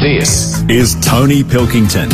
This is Tony Pilkington.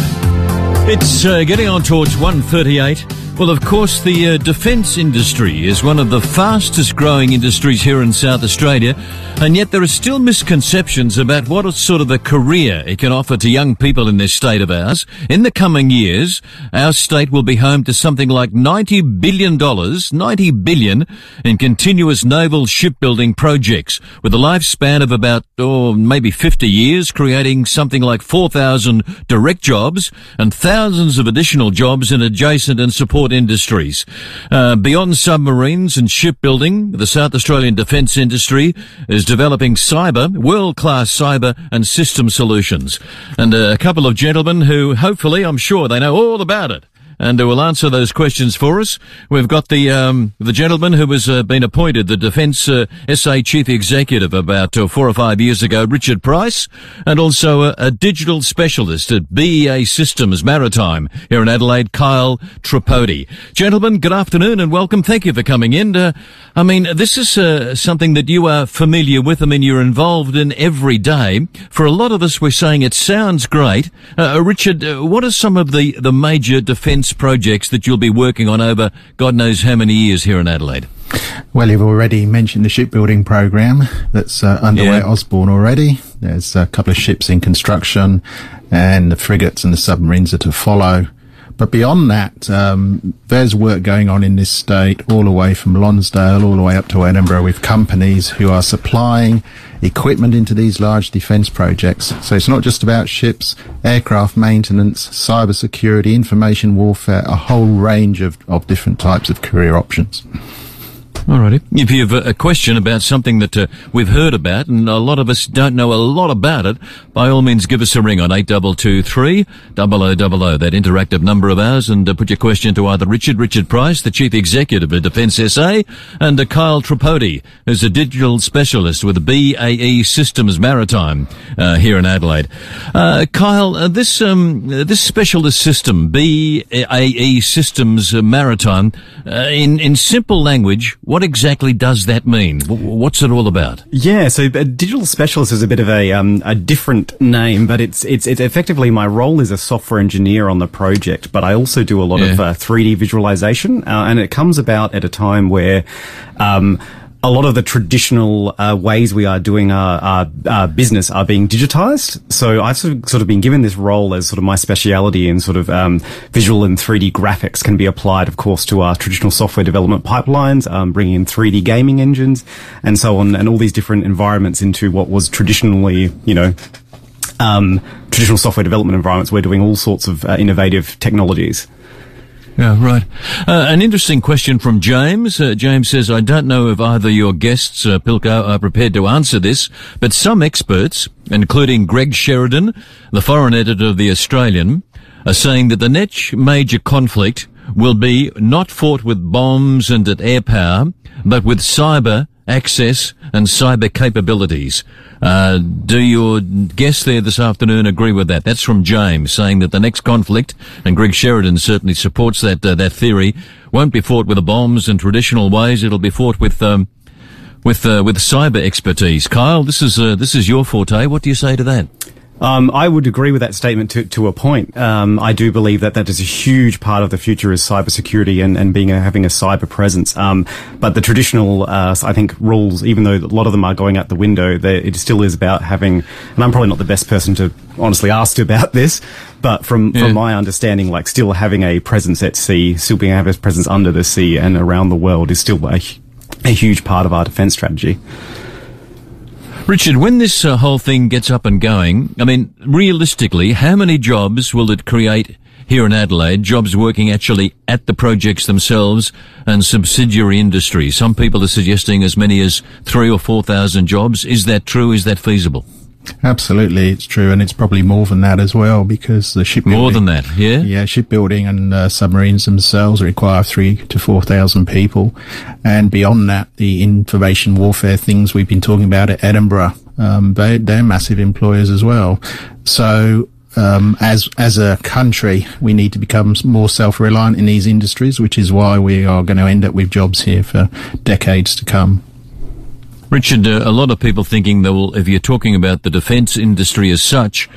It's uh, getting on towards 138. Well, of course, the uh, defence industry is one of the fastest growing industries here in South Australia, and yet there are still misconceptions about what sort of a career it can offer to young people in this state of ours. In the coming years, our state will be home to something like $90 billion, 90 billion in continuous naval shipbuilding projects with a lifespan of about, oh, maybe 50 years, creating something like 4,000 direct jobs and thousands of additional jobs in adjacent and support industries. Uh, beyond submarines and shipbuilding, the South Australian defence industry is developing cyber, world-class cyber and system solutions. And a couple of gentlemen who hopefully, I'm sure they know all about it and will answer those questions for us. We've got the um, the gentleman who has uh, been appointed the Defence uh, SA Chief Executive about uh, four or five years ago, Richard Price, and also a, a, digital specialist at BAE Systems Maritime here in Adelaide, Kyal Tripodi. Gentlemen, good afternoon and welcome. Thank you for coming in. Uh, I mean, this is uh, something that you are familiar with. I mean, you're involved in every day. For a lot of us, we're saying it sounds great. Uh, Richard, what are some of the, the major defence projects that you'll be working on over God knows how many years here in Adelaide? Well, you've already mentioned the shipbuilding program that's uh, underway yeah. at Osborne already. There's a couple of ships in construction and the frigates and the submarines are to follow. But beyond that, um, there's work going on in this state all the way from Lonsdale all the way up to Edinburgh with companies who are supplying equipment into these large defence projects. So it's not just about ships, aircraft maintenance, cyber security, information warfare, a whole range of, of different types of career options. Alrighty. If you have a question about something that uh, we've heard about, and a lot of us don't know a lot about it, by all means give us a ring on 8223 0000, that interactive number of ours, and uh, put your question to either Richard, Richard Price, the Chief Executive of Defence SA, and uh, Kyal Tripodi, who's a digital specialist with BAE Systems Maritime uh, here in Adelaide. Uh, Kyal, uh, this um, this specialist system, BAE Systems Maritime, in, in simple language, what exactly does that mean? What's it all about? Yeah, so a digital specialist is a bit of a um, a different name, but it's, it's it's effectively my role is a software engineer on the project, but I also do a lot yeah. of uh, 3D visualization, uh, and it comes about at a time where. Um, a lot of the traditional uh, ways we are doing our, our, our, business are being digitized. So I've sort of, sort of, been given this role as sort of my speciality in sort of um, visual and 3D graphics can be applied, of course, to our traditional software development pipelines, um, bringing in 3D gaming engines and so on, and all these different environments into what was traditionally, you know, um, traditional software development environments. We're doing all sorts of uh, innovative technologies. Yeah, right. Uh, an interesting question from James. Uh, James says, I don't know if either your guests, uh, Pilko, are prepared to answer this, but some experts, including Greg Sheridan, the foreign editor of The Australian, are saying that the next major conflict will be not fought with bombs and at air power, but with cyber access and cyber capabilities. Uh, do your guests there this afternoon agree with that? That's from James saying that the next conflict, and Greg Sheridan certainly supports that uh, that theory, won't be fought with the bombs and traditional ways. It'll be fought with um, with uh, with cyber expertise. Kyal, this is uh, this is your forte. What do you say to that? Um, I would agree with that statement to, to a point. Um, I do believe that that is a huge part of the future is cybersecurity and, and being a, having a cyber presence. Um, but the traditional, uh, I think, rules, even though a lot of them are going out the window, it still is about having, and I'm probably not the best person to honestly ask about this, but from, yeah. from my understanding, like still having a presence at sea, still being have a presence under the sea and around the world is still a, a huge part of our defense strategy. Richard, when this uh, whole thing gets up and going, I mean, realistically, how many jobs will it create here in Adelaide? Jobs working actually at the projects themselves and subsidiary industries. Some people are suggesting as many as three or four thousand jobs. Is that true? Is that feasible? Absolutely, it's true, and it's probably more than that as well because the shipbuilding. More than that, yeah. Yeah, shipbuilding and uh, submarines themselves require three to four thousand people, and beyond that, the information warfare things we've been talking about at Edinburgh, um, they, they're massive employers as well. So um, as as a country, we need to become more self reliant in these industries, which is why we are going to end up with jobs here for decades to come. Richard, uh, a lot of people thinking that well, if you're talking about the defence industry as such,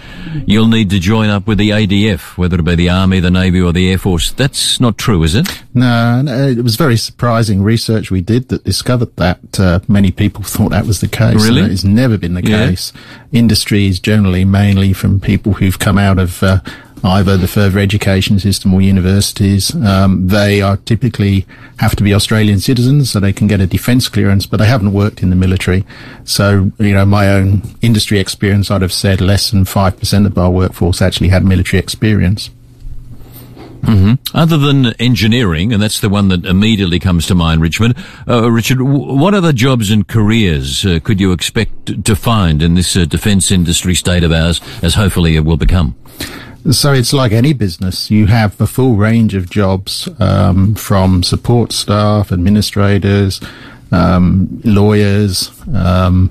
you'll need to join up with the ADF, whether it be the Army, the Navy, or the Air Force. That's not true, is it? No, no it was very surprising research we did that discovered that uh, many people thought that was the case. Really? It's never been the yeah. case. Industry is generally mainly from people who've come out of uh, either the further education system or universities. Um, they are typically have to be Australian citizens so they can get a defence clearance, but they haven't worked in the military. So, you know, my own industry experience, I'd have said less than 5% of our workforce actually had military experience. Mm-hmm. Other than engineering, and that's the one that immediately comes to mind, Richmond. Uh, Richard, what other jobs and careers uh, could you expect to find in this uh, defence industry state of ours, as hopefully it will become? So it's like any business. You have the full range of jobs um, from support staff, administrators, um, lawyers. Um,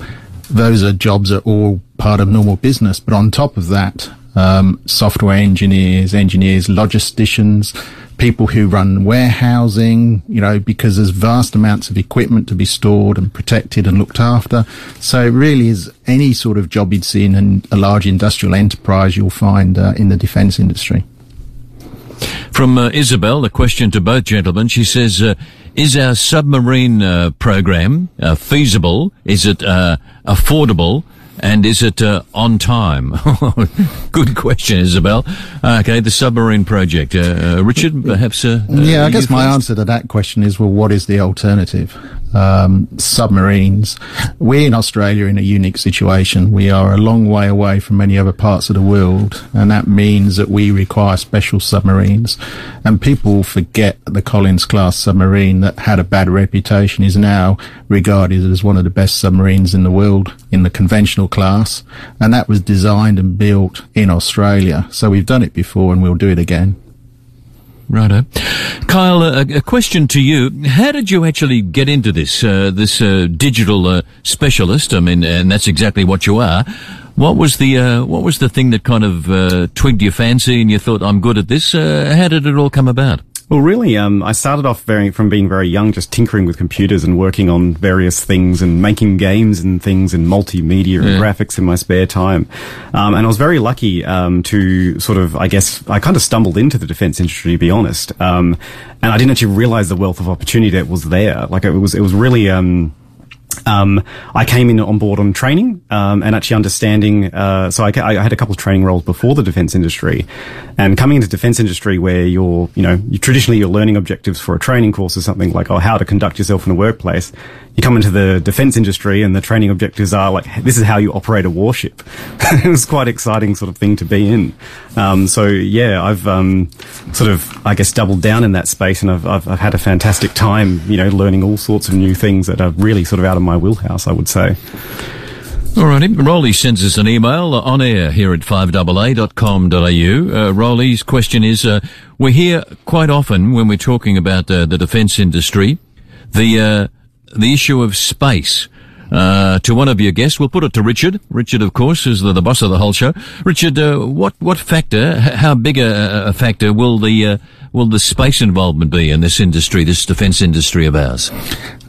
those are jobs that are all part of normal business. But on top of that, um, software engineers, engineers, logisticians, people who run warehousing, you know, because there's vast amounts of equipment to be stored and protected and looked after. So it really is any sort of job you'd see in a large industrial enterprise you'll find uh, in the defence industry. From uh, Isabel, a question to both gentlemen. She says, uh, is our submarine uh, program uh, feasible? Is it uh, affordable? And is it uh, on time? Good question, Isabel. Okay, the submarine project. Uh, uh, Richard, perhaps. Uh, uh, yeah, I guess my answer to that question is well, what is the alternative? um, submarines. We're in Australia in a unique situation. We are a long way away from many other parts of the world, and that means that we require special submarines. And people forget the Collins class submarine that had a bad reputation is now regarded as one of the best submarines in the world in the conventional class, and that was designed and built in Australia. So we've done it before, and we'll do it again. Righto. Kyal, a, a, question to you. How did you actually get into this, uh, this uh, digital uh, specialist? I mean, and that's exactly what you are. What was the, uh, what was the thing that kind of uh, twigged your fancy and you thought, I'm good at this? Uh, how did it all come about? Well, really, um, I started off very from being very young, just tinkering with computers and working on various things and making games and things and multimedia yeah. and graphics in my spare time. Um, and I was very lucky um, to sort of, I guess, I kind of stumbled into the defense industry, to be honest. Um, and I didn't actually realize the wealth of opportunity that was there. Like it was, it was really. Um, I came in on board on training um, and actually understanding. Uh, so I, I, had a couple of training roles before the defence industry, and coming into defence industry where you're, you know, you traditionally your learning objectives for a training course is something like, oh, how to conduct yourself in a workplace you come into the defense industry and the training objectives are like, this is how you operate a warship. it was quite exciting sort of thing to be in. Um, so yeah, I've, um, sort of, I guess, doubled down in that space and I've, I've, I've, had a fantastic time, you know, learning all sorts of new things that are really sort of out of my wheelhouse, I would say. Alrighty, Rolly sends us an email on air here at 5AA.com.au. Uh, Rolly's question is, uh, we hear quite often when we're talking about uh, the defence industry, the uh, the issue of space. Uh, to one of your guests, we'll put it to Richard. Richard, of course, is the, the boss of the whole show. Richard, uh, what what factor, how big a, a factor will the uh, will the space involvement be in this industry, this defence industry of ours?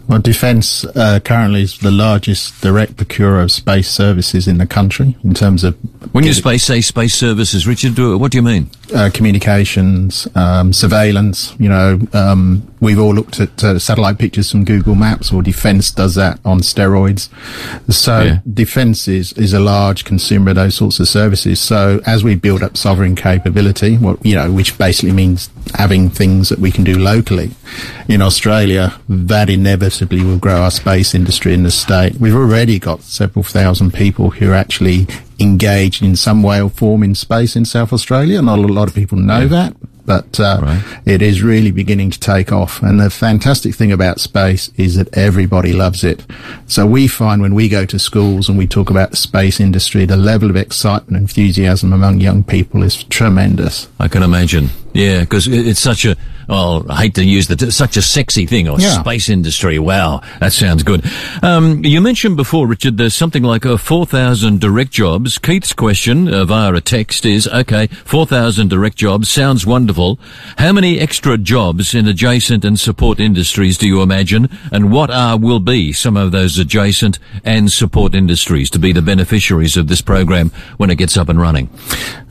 Well, Defence uh, currently is the largest direct procurer of space services in the country in terms of. When you space, say space services, Richard, what do you mean? Uh, communications, um, surveillance. You know, um, we've all looked at uh, satellite pictures from Google Maps, or Defence does that on steroids. So yeah. Defence is, is a large consumer of those sorts of services. So as we build up sovereign capability, well, you know, which basically means having things that we can do locally in Australia, that inevitably will grow our space industry in the state. We've already got several thousand people who are actually engaged in some way or form in space in South Australia. Not a lot of people know yeah. that, but uh, right. it is really beginning to take off. And the fantastic thing about space is that everybody loves it. So we find when we go to schools and we talk about the space industry, the level of excitement and enthusiasm among young people is tremendous. I can imagine. Yeah, because it's such a, well, I hate to use the, such a sexy thing, or yeah. space industry. Wow, that sounds good. Um, you mentioned before, Richard, there's something like a 4,000 direct jobs. Keith's question uh, via a text is, okay, 4,000 direct jobs sounds wonderful. How many extra jobs in adjacent and support industries do you imagine? And what are, will be some of those adjacent and support industries to be the beneficiaries of this program when it gets up and running?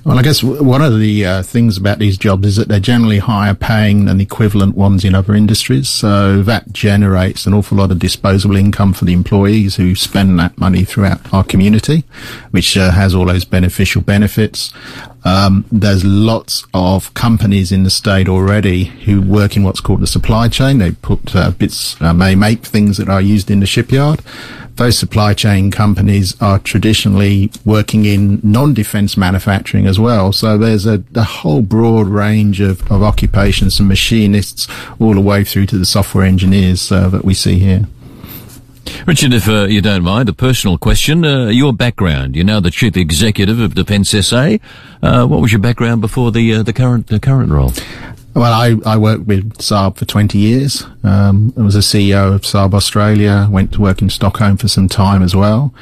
Well, I guess one of the uh, things about these jobs is that they're generally higher paying than equivalent ones in other industries. So that generates an awful lot of disposable income for the employees who spend that money throughout our community, which uh, has all those beneficial benefits. Um, there's lots of companies in the state already who work in what's called the supply chain. They put uh, bits, uh, may make things that are used in the shipyard those supply chain companies are traditionally working in non-defense manufacturing as well. So there's a, a whole broad range of, of occupations from machinists all the way through to the software engineers uh, that we see here. Richard, if uh, you don't mind, a personal question. Uh, your background. You're now the chief executive of Defence SA. Uh, what was your background before the uh, the current the current role? Well, I, I worked with Saab for 20 years. Um, I was a CEO of Saab Australia, went to work in Stockholm for some time as well.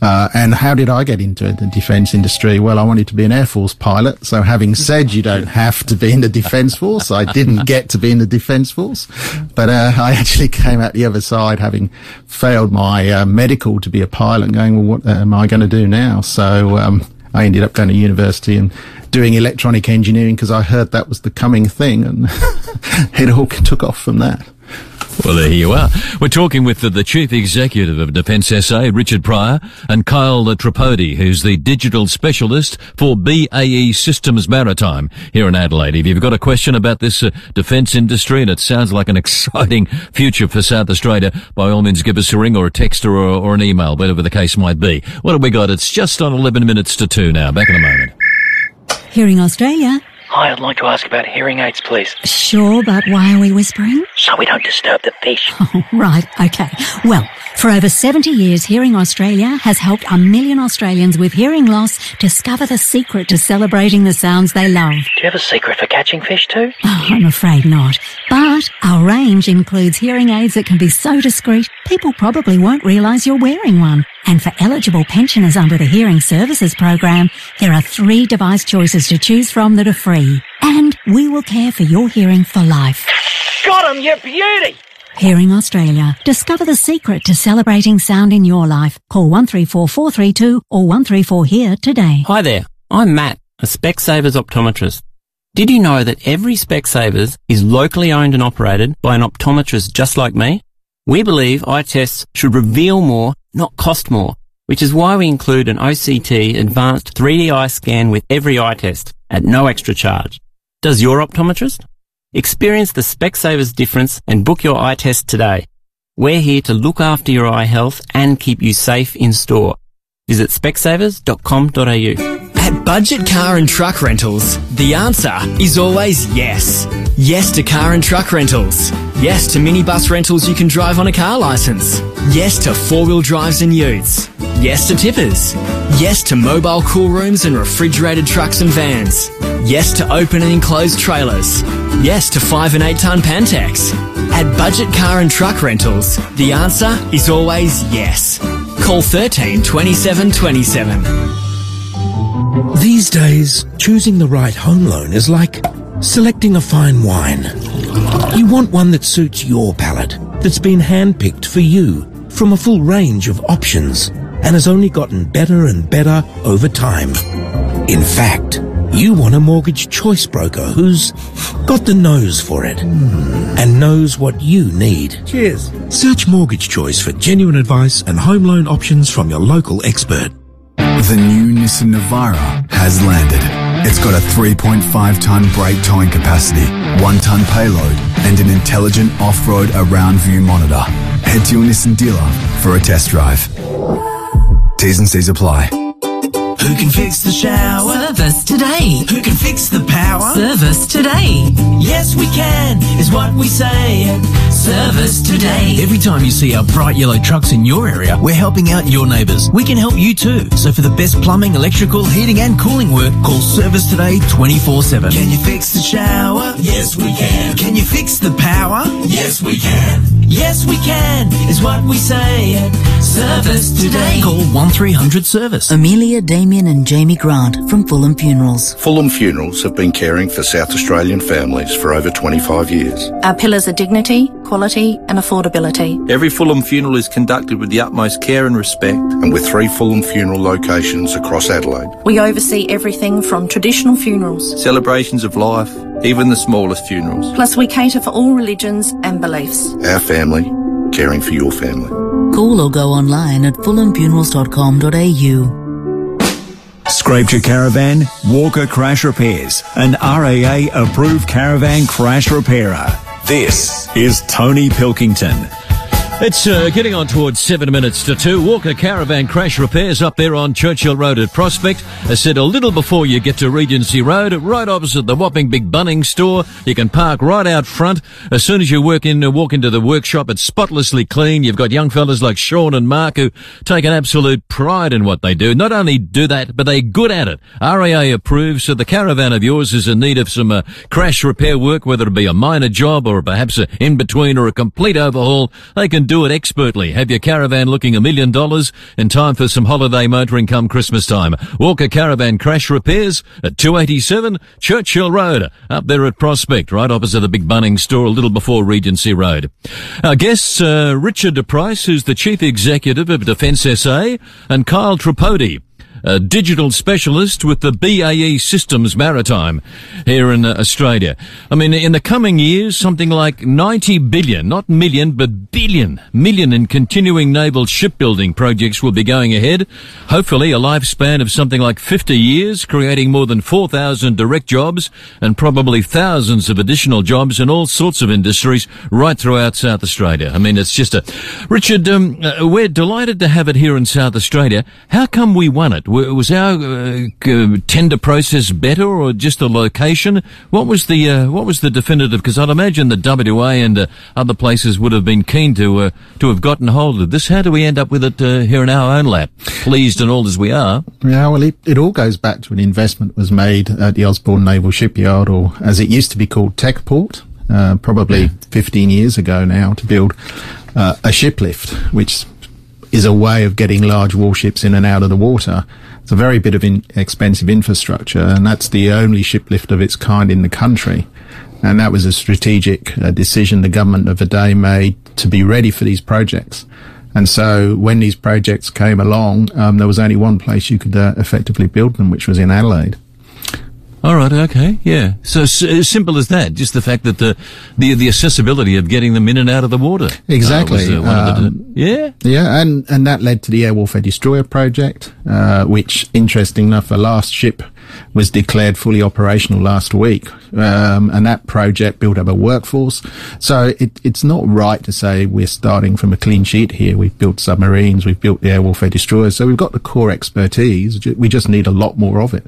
Uh, and how did I get into the defence industry? Well, I wanted to be an Air Force pilot. So having said you don't have to be in the Defence Force, I didn't get to be in the Defence Force. But uh, I actually came out the other side having failed my uh, medical to be a pilot going, well, what am I going to do now? So um, I ended up going to university and doing electronic engineering because I heard that was the coming thing, and it all took off from that. Well, there you are. We're talking with the, the Chief Executive of Defence SA, Richard Pryor, and Kyal Tripodi, who's the Digital Specialist for BAE Systems Maritime here in Adelaide. If you've got a question about this uh, defence industry and it sounds like an exciting future for South Australia, by all means give us a ring or a text or, or an email, whatever the case might be. What have we got? It's just on 11 minutes to 2 now. Back in a moment. Hearing Australia. Hi, I'd like to ask about hearing aids, please. Sure, but why are we whispering? So we don't disturb the fish. Oh, right, okay. Well, for over 70 years, Hearing Australia has helped a million Australians with hearing loss discover the secret to celebrating the sounds they love. Do you have a secret for catching fish too? Oh, I'm afraid not. But our range includes hearing aids that can be so discreet, people probably won't realise you're wearing one. And for eligible pensioners under the Hearing Services Program, there are three device choices to choose from that are free. And we will care for your hearing for life. Got him, you beauty! Hearing Australia. Discover the secret to celebrating sound in your life. Call 134432 or 134 here today. Hi there. I'm Matt, a Specsavers optometrist. Did you know that every Specsavers is locally owned and operated by an optometrist just like me? We believe eye tests should reveal more, not cost more, which is why we include an OCT advanced 3D eye scan with every eye test at no extra charge. Does your optometrist? Experience the Specsavers difference and book your eye test today. We're here to look after your eye health and keep you safe in store. Visit specsavers.com.au. At Budget Car and Truck Rentals, the answer is always yes. Yes to car and truck rentals. Yes to minibus rentals you can drive on a car license. Yes to four-wheel drives and utes. Yes to tippers. Yes to mobile cool rooms and refrigerated trucks and vans. Yes to open and enclosed trailers. Yes to 5 and 8 ton Pantechs. At Budget Car and Truck Rentals, the answer is always yes. Call 13 27 27. These days, choosing the right home loan is like selecting a fine wine. You want one that suits your palate, that's been handpicked for you from a full range of options and has only gotten better and better over time. In fact, you want a mortgage choice broker who's got the nose for it and knows what you need. Cheers. Search Mortgage Choice for genuine advice and home loan options from your local expert. The new Nissan Navara has landed. It's got a 3.5 ton brake towing capacity, 1 ton payload, and an intelligent off-road around view monitor. Head to your Nissan dealer for a test drive. T's and C's apply. Who can fix the shower? Service today. Who can fix the power? Service today. Yes, we can, is what we say. Service today. Every time you see our bright yellow trucks in your area, we're helping out your neighbours. We can help you too. So for the best plumbing, electrical, heating and cooling work, call Service Today 24-7. Can you fix the shower? Yes, we can. Can you fix the power? Yes, we can. Yes, we can, is what we say. Service today. Call 1300 Service. Amelia, Damien and Jamie Grant from Fulham Funerals. Fulham Funerals have been caring for South Australian families for over 25 years. Our pillars are dignity, quality and affordability. Every Fulham funeral is conducted with the utmost care and respect. And with three Fulham funeral locations across Adelaide. We oversee everything from traditional funerals, celebrations of life, even the smallest funerals. Plus we cater for all religions and beliefs. Our family, caring for your family. Call or go online at fulhamfunerals.com.au. Scraped your caravan? Walker Crash Repairs, an RAA approved caravan crash repairer. This is Tony Pilkington. It's uh, getting on towards seven minutes to two. Walker Caravan Crash Repairs up there on Churchill Road at Prospect. I said a little before you get to Regency Road, right opposite the whopping big Bunnings store. You can park right out front. As soon as you work in, walk into the workshop, it's spotlessly clean. You've got young fellas like Sean and Mark who take an absolute pride in what they do. Not only do that, but they're good at it. RAA approved, so the caravan of yours is in need of some uh, crash repair work, whether it be a minor job or perhaps an in-between or a complete overhaul. They can do it expertly. Have your caravan looking a million dollars in time for some holiday motoring come Christmas time. Walker Caravan Crash Repairs at 287 Churchill Road, up there at Prospect, right opposite the big Bunnings store, a little before Regency Road. Our guests, uh, Richard Price, who's the Chief Executive of Defence SA, and Kyal Tripodi, a digital specialist with the BAE Systems Maritime here in uh, Australia. I mean, in the coming years, something like 90 billion, not million, but billion, million in continuing naval shipbuilding projects will be going ahead. Hopefully a lifespan of something like 50 years, creating more than 4,000 direct jobs and probably thousands of additional jobs in all sorts of industries right throughout South Australia. I mean, it's just a... Richard, um, uh, we're delighted to have it here in South Australia. How come we won it? Was our uh, tender process better, or just the location? What was the uh, what was the definitive? Because I'd imagine the WA and uh, other places would have been keen to uh, to have gotten hold of this. How do we end up with it uh, here in our own lap? Pleased and all as we are. Yeah, well, it, it all goes back to an investment was made at the Osborne Naval Shipyard, or as it used to be called, Techport. Uh, probably yeah. 15 years ago now to build a ship lift, which is a way of getting large warships in and out of the water. It's a very bit of in expensive infrastructure, and that's the only ship lift of its kind in the country. And that was a strategic uh, decision the government of the day made to be ready for these projects. And so when these projects came along, um, there was only one place you could uh, effectively build them, which was in Adelaide. All right. Okay. Yeah. So as simple as that. Just the fact that the the the accessibility of getting them in and out of the water. Exactly. Uh, uh, um, the, yeah. Yeah, and and that led to the Air Warfare Destroyer project, uh, which, interesting enough, the last ship was declared fully operational last week, um, and that project built up a workforce. So it, it's not right to say we're starting from a clean sheet here. We've built submarines, we've built the air warfare destroyers, so we've got the core expertise. We just need a lot more of it.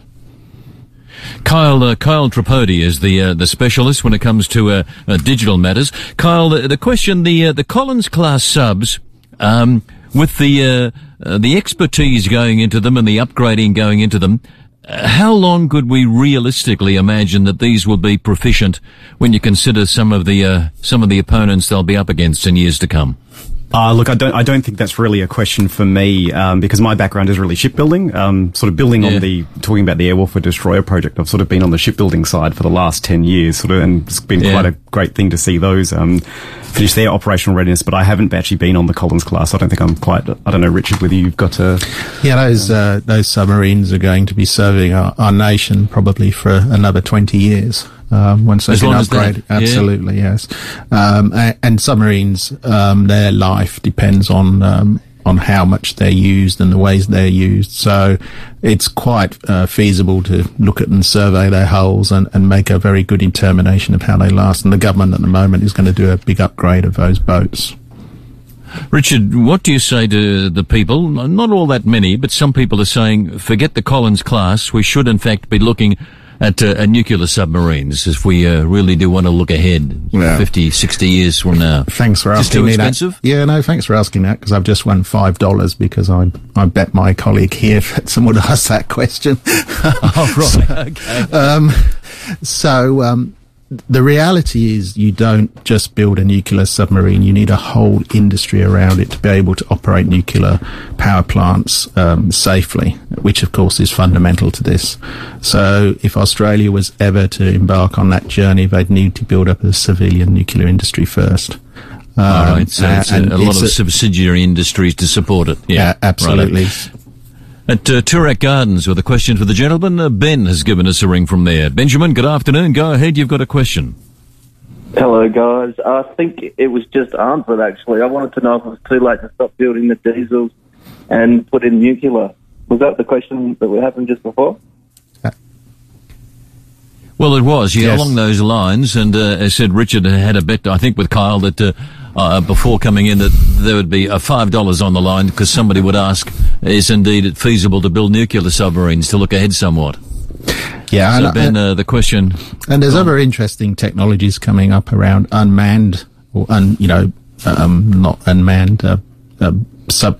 Kyal uh, Kyal Tripodi is the uh, the specialist when it comes to uh, uh digital matters. Kyal, the, the question the uh, the Collins class subs. Um, with the uh, the expertise going into them and the upgrading going into them, how long could we realistically imagine that these will be proficient when you consider some of the some of the opponents they'll be up against in years to come? Uh, look, I don't, I don't think that's really a question for me, um, because my background is really shipbuilding, um, sort of building yeah. on the, talking about the Air Warfare Destroyer project. I've sort of been on the shipbuilding side for the last 10 years, sort of, and it's been yeah. quite a great thing to see those, um, finish their operational readiness, but I haven't actually been on the Collins class. I don't think I'm quite, I don't know, Richard, whether you've got to. Yeah, those, uh, those submarines are going to be serving our, our nation probably for another 20 years um, once they've been upgraded. Absolutely, yeah. yes. Um, and, and, submarines, um, their life depends on um, on how much they're used and the ways they're used. So it's quite uh, feasible to look at and survey their hulls and, and make a very good determination of how they last. And the government at the moment is going to do a big upgrade of those boats. Richard, what do you say to the people? Not all that many, but some people are saying, forget the Collins class. We should, in fact, be looking at, uh, at nuclear submarines if we uh, really do want to look ahead Yeah. 50, 60 years from now? Thanks for asking me expensive? that. Yeah, no, thanks for asking that because I've just won five dollars because I I bet my colleague here that someone would ask that question. oh, right. okay. um, so um, the reality is you don't just build a nuclear submarine. You need a whole industry around it to be able to operate nuclear power plants um, safely, which of course is fundamental to this. So if Australia was ever to embark on that journey, they'd need to build up a civilian nuclear industry first. All Um, right, so it's a, and a lot it's of subsidiary industries to support it. Yeah, Yeah, absolutely. righto. At uh, Toorak Gardens, with a question for the gentleman, uh, Ben has given us a ring from there. Benjamin, good afternoon. Go ahead, you've got a question. Hello, guys. I think it was just answered, actually. I wanted to know if it was too late to stop building the diesels and put in nuclear. Was that the question that we happened just before? Well, it was, yeah, Yes. along those lines. And uh, I said Richard had a bet, I think, with Kyal that uh, uh, before coming in that there would be uh, $5 on the line because somebody would ask, is indeed it feasible to build nuclear submarines to look ahead somewhat? Yeah, So, and- Ben, uh, the question. And there's other interesting technologies coming up around unmanned or un, you know, um, not unmanned uh, uh, sub,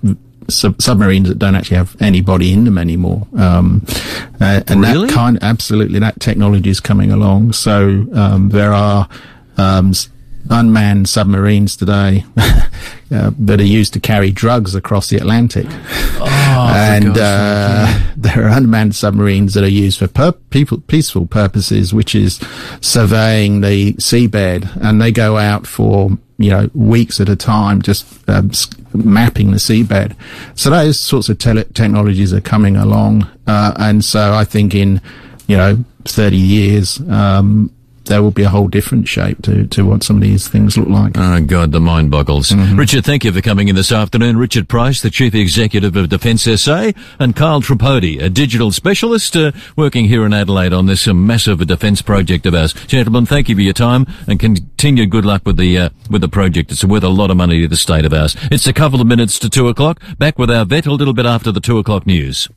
sub submarines that don't actually have anybody in them anymore. Um, uh, and Really? that kind, absolutely, that technology is coming along. So um, there are um, unmanned submarines today uh, that are used to carry drugs across the Atlantic. Oh, and uh, there are unmanned submarines that are used for pur- people, peaceful purposes, which is surveying the seabed, and they go out for you know weeks at a time, just um, s- mapping the seabed. So those sorts of tele- technologies are coming along, uh, and so I think in you know thirty years. Um, there will be a whole different shape to, to what some of these things look like. Oh, God, the mind boggles. Mm-hmm. Richard, thank you for coming in this afternoon. Richard Price, the Chief Executive of Defence SA, and Carl Tripodi, a digital specialist uh, working here in Adelaide on this uh, massive defence project of ours. Gentlemen, thank you for your time and continued good luck with the uh, with the project. It's worth a lot of money to the state of ours. It's a couple of minutes to two o'clock. Back with our vet a little bit after the two o'clock news.